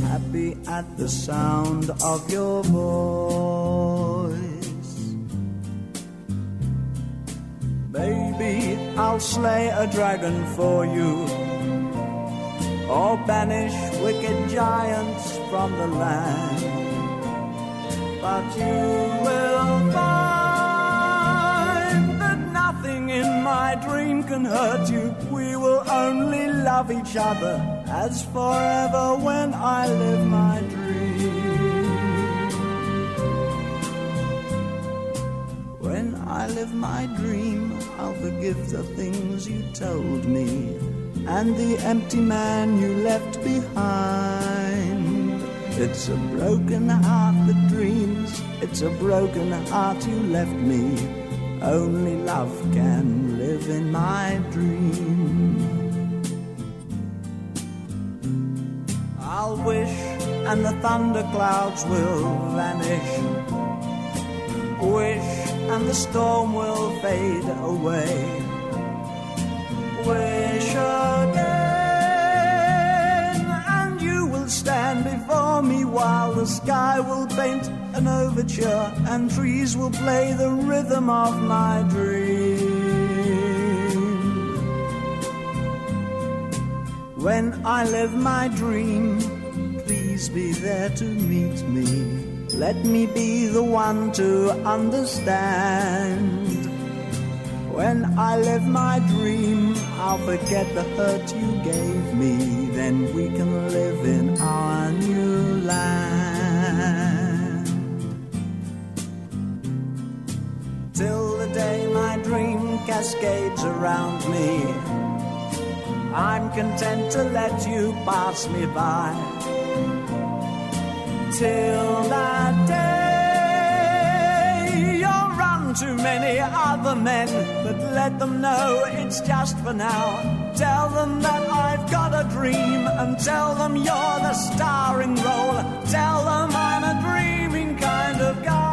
happy at the sound of your voice. Baby, I'll slay a dragon for you or banish wicked giants from the land. But you will my dream can hurt you. We will only love each other as forever when I live my dream. When I live my dream, I'll forgive the things you told me and the empty man you left behind. It's a broken heart that dreams, it's a broken heart you left me. Only love can live in my dream. I'll wish, and the thunderclouds will vanish. Wish, and the storm will fade away wish again, and you will stand before me while the sky will paint an overture and trees will play the rhythm of my dream. When I live my dream, please be there to meet me. Let me be the one to understand. When I live my dream, I'll forget the hurt you gave me. Then we can live in our new land. Till the day my dream cascades around me, I'm content to let you pass me by till that day. you run to many other men, but let them know it's just for now. Tell them that I've got a dream, and tell them you're the starring role. Tell them I'm a dreaming kind of guy.